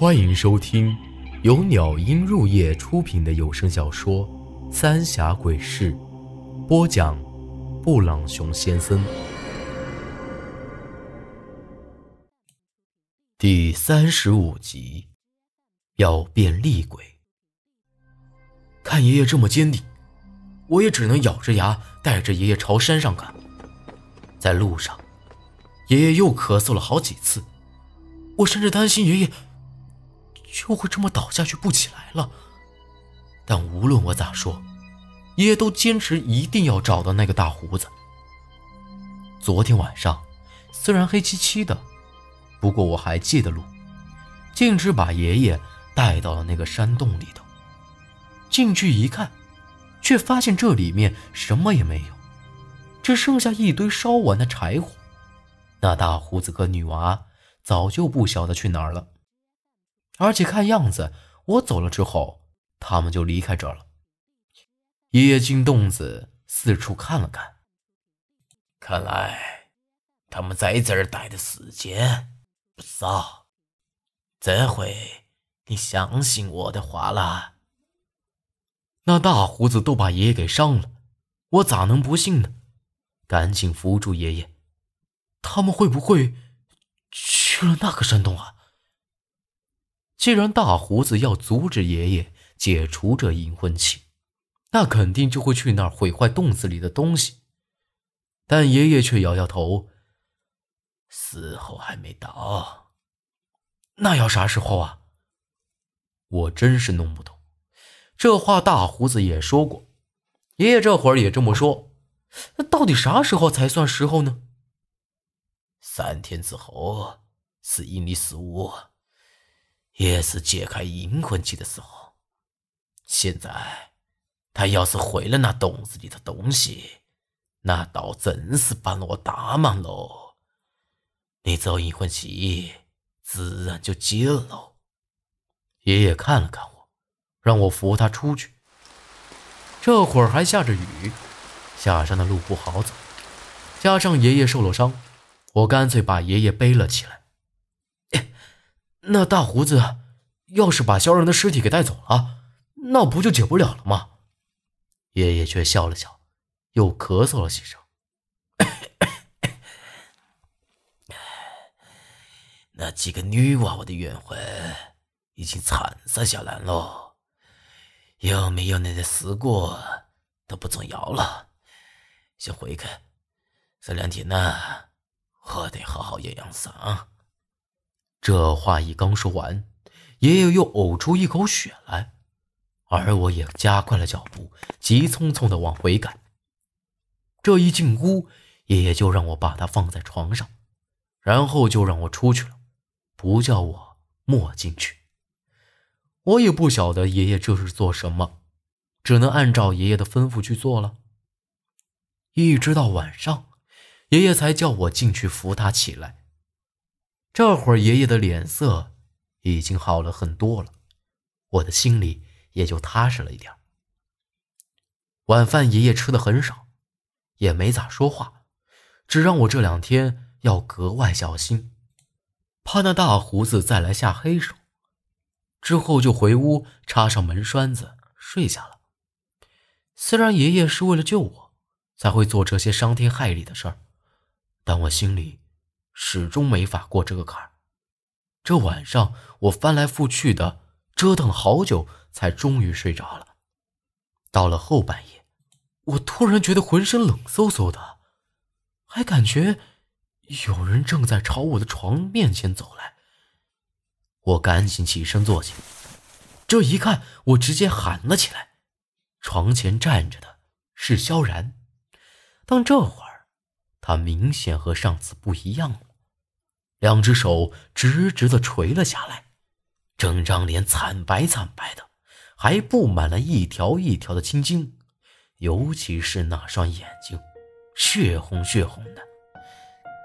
欢迎收听由鸟音入夜出品的有声小说《三峡鬼事》，播讲：布朗熊先生。第三十五集，要变厉鬼。看爷爷这么坚定，我也只能咬着牙带着爷爷朝山上赶。在路上，爷爷又咳嗽了好几次，我甚至担心爷爷就会这么倒下去不起来了。但无论我咋说，爷爷都坚持一定要找到那个大胡子。昨天晚上虽然黑漆漆的，不过我还记得路，径直把爷爷带到了那个山洞里头。进去一看，却发现这里面什么也没有，只剩下一堆烧完的柴火。那大胡子和女娃早就不晓得去哪儿了，而且看样子我走了之后，他们就离开这了。爷爷进洞子四处看了看，看来他们在这儿待的时间不少。这回你相信我的话了。那大胡子都把爷爷给伤了，我咋能不信呢？赶紧扶住爷爷。他们会不会去了那个山洞啊？既然大胡子要阻止爷爷解除这阴魂气，那肯定就会去那儿毁坏洞子里的东西。但爷爷却摇摇头：“时候还没到。”那要啥时候啊？我真是弄不懂。这话大胡子也说过，爷爷这会儿也这么说，那到底啥时候才算时候呢？三天之后是阴历十五，也是解开阴魂气的时候。现在他要是毁了那洞子里的东西，那倒真是帮了我大忙喽。你走阴魂气，自然就解了。爷爷看了看我。让我扶他出去。这会儿还下着雨，下山的路不好走，加上爷爷受了伤，我干脆把爷爷背了起来。那大胡子要是把肖人的尸体给带走了，那不就解不了了吗？爷爷却笑了笑，又咳嗽了几声。那几个女娃娃的冤魂已经残杀下来了。有没有那个死过都不重要了，先回去。这两天呢，我得好好养养伤。这话一刚说完，爷爷又呕出一口血来，而我也加快了脚步，急匆匆的往回赶。这一进屋，爷爷就让我把他放在床上，然后就让我出去了，不叫我莫进去。我也不晓得爷爷这是做什么，只能按照爷爷的吩咐去做了。一直到晚上，爷爷才叫我进去扶他起来。这会儿爷爷的脸色已经好了很多了，我的心里也就踏实了一点。晚饭爷爷吃的很少，也没咋说话，只让我这两天要格外小心，怕那大胡子再来下黑手。之后就回屋插上门栓子睡下了。虽然爷爷是为了救我才会做这些伤天害理的事儿，但我心里始终没法过这个坎儿。这晚上我翻来覆去的折腾了好久，才终于睡着了。到了后半夜，我突然觉得浑身冷飕飕的，还感觉有人正在朝我的床面前走来。我赶紧起身坐起，这一看，我直接喊了起来。床前站着的是萧然，但这会儿他明显和上次不一样了，两只手直直的垂了下来，整张脸惨白惨白的，还布满了一条一条的青筋，尤其是那双眼睛，血红血红的，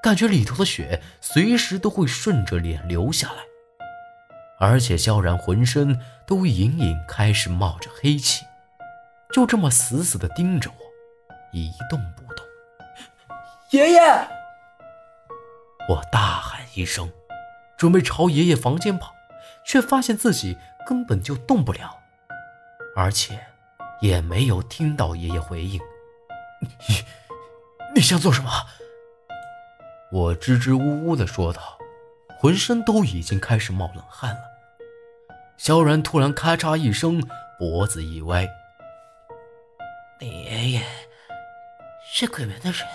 感觉里头的血随时都会顺着脸流下来。而且萧然浑身都隐隐开始冒着黑气，就这么死死的盯着我，一动不动。爷爷！我大喊一声，准备朝爷爷房间跑，却发现自己根本就动不了，而且也没有听到爷爷回应。你你想做什么？我支支吾吾地说道，浑身都已经开始冒冷汗了。萧然突然咔嚓一声，脖子一歪。爷爷是鬼门的人，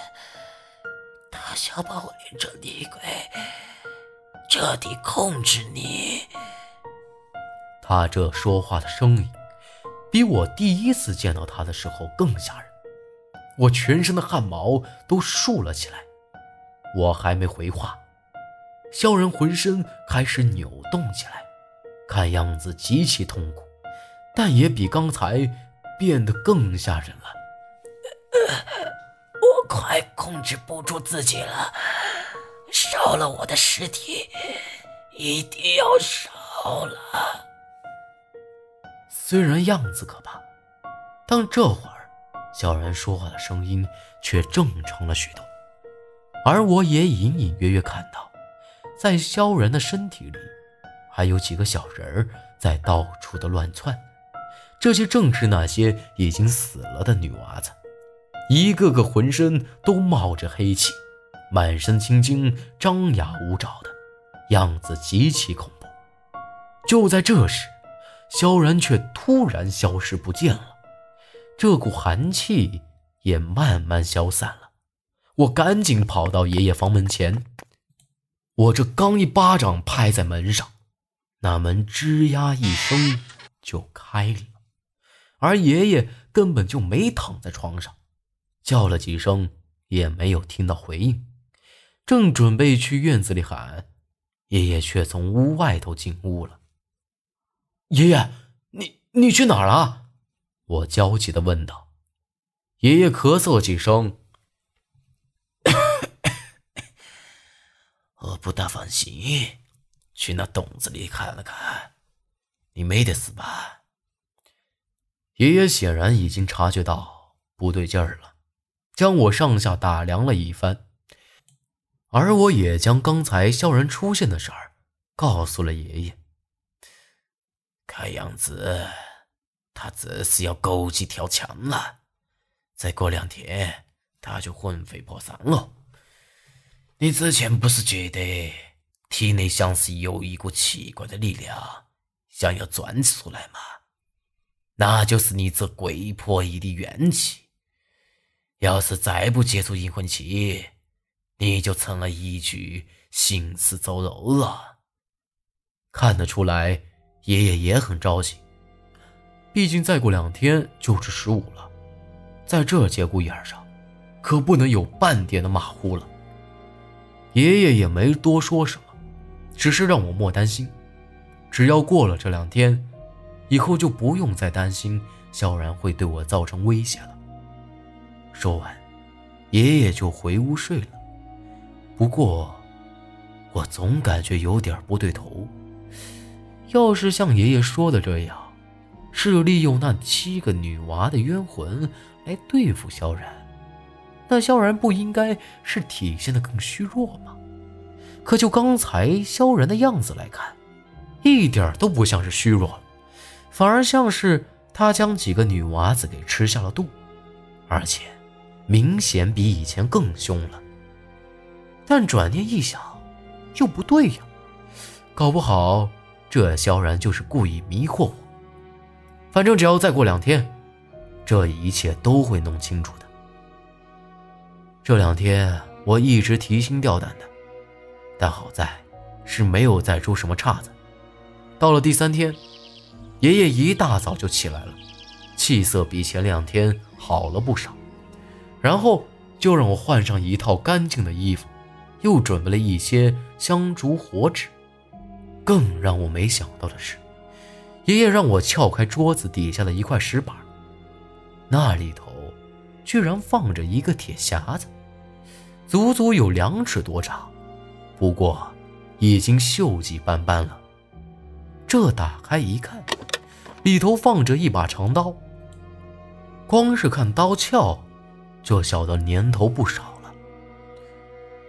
他想把我变成厉鬼，彻底控制你。他这说话的声音，比我第一次见到他的时候更吓人，我全身的汗毛都竖了起来。我还没回话，萧然浑身开始扭动起来，看样子极其痛苦，但也比刚才变得更吓人了。我快控制不住自己了，烧了我的尸体，一定要烧了。虽然样子可怕，但这会儿萧然说话的声音却正常了许多，而我也隐隐约约看到，在萧然的身体里，还有几个小人儿在到处的乱窜，这些正是那些已经死了的女娃子，一个个浑身都冒着黑气，满身青筋，张牙舞爪的样子极其恐怖。就在这时。萧然却突然消失不见了，这股寒气也慢慢消散了。我赶紧跑到爷爷房门前，我这刚一巴掌拍在门上，那门吱呀一声就开了，而爷爷根本就没躺在床上，叫了几声也没有听到回应。正准备去院子里喊，爷爷却从屋外头进屋了。爷爷，你你去哪儿了？我焦急的问道。爷爷咳嗽几声，我不大放心，去那洞子里看了看。你没得死吧？爷爷显然已经察觉到不对劲儿了，将我上下打量了一番，而我也将刚才萧然出现的事儿告诉了爷爷。看样子，他这是要狗急跳墙了。再过两天，他就魂飞魄散了。你之前不是觉得体内像是有一股奇怪的力量想要钻出来吗？那就是你这鬼婆姨的怨气。要是再不接触阴魂气，你就成了一具行尸走肉了。看得出来。爷爷也很着急，毕竟再过两天就是十五了，在这节骨眼上，可不能有半点的马虎了。爷爷也没多说什么，只是让我莫担心，只要过了这两天，以后就不用再担心萧然会对我造成威胁了。说完，爷爷就回屋睡了。不过，我总感觉有点不对头。要是像爷爷说的这样，是利用那七个女娃的冤魂来对付萧然，那萧然不应该是体现的更虚弱吗？可就刚才萧然的样子来看，一点都不像是虚弱，反而像是他将几个女娃子给吃下了肚，而且明显比以前更凶了。但转念一想，又不对呀，搞不好……这萧然就是故意迷惑我。反正只要再过两天，这一切都会弄清楚的。这两天我一直提心吊胆的，但好在是没有再出什么岔子。到了第三天，爷爷一大早就起来了，气色比前两天好了不少，然后就让我换上一套干净的衣服，又准备了一些香烛火纸。更让我没想到的是，爷爷让我撬开桌子底下的一块石板，那里头居然放着一个铁匣子，足足有两尺多长，不过已经锈迹斑斑了。这打开一看，里头放着一把长刀，光是看刀鞘，就晓得年头不少。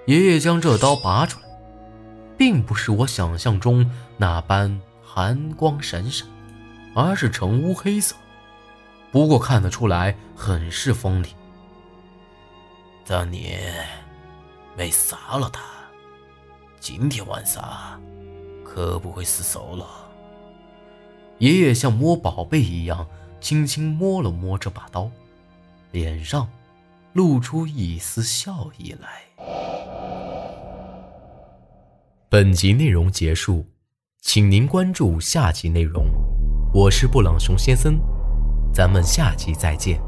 爷爷将这刀拔出来。并不是我想象中那般寒光闪闪，而是呈乌黑色。不过看得出来，很是锋利。当年没杀了他，今天晚上可不会失手了。爷爷像摸宝贝一样，轻轻摸了摸这把刀，脸上露出一丝笑意来。本集内容结束，请您关注下集内容。我是布朗熊先生，咱们下集再见。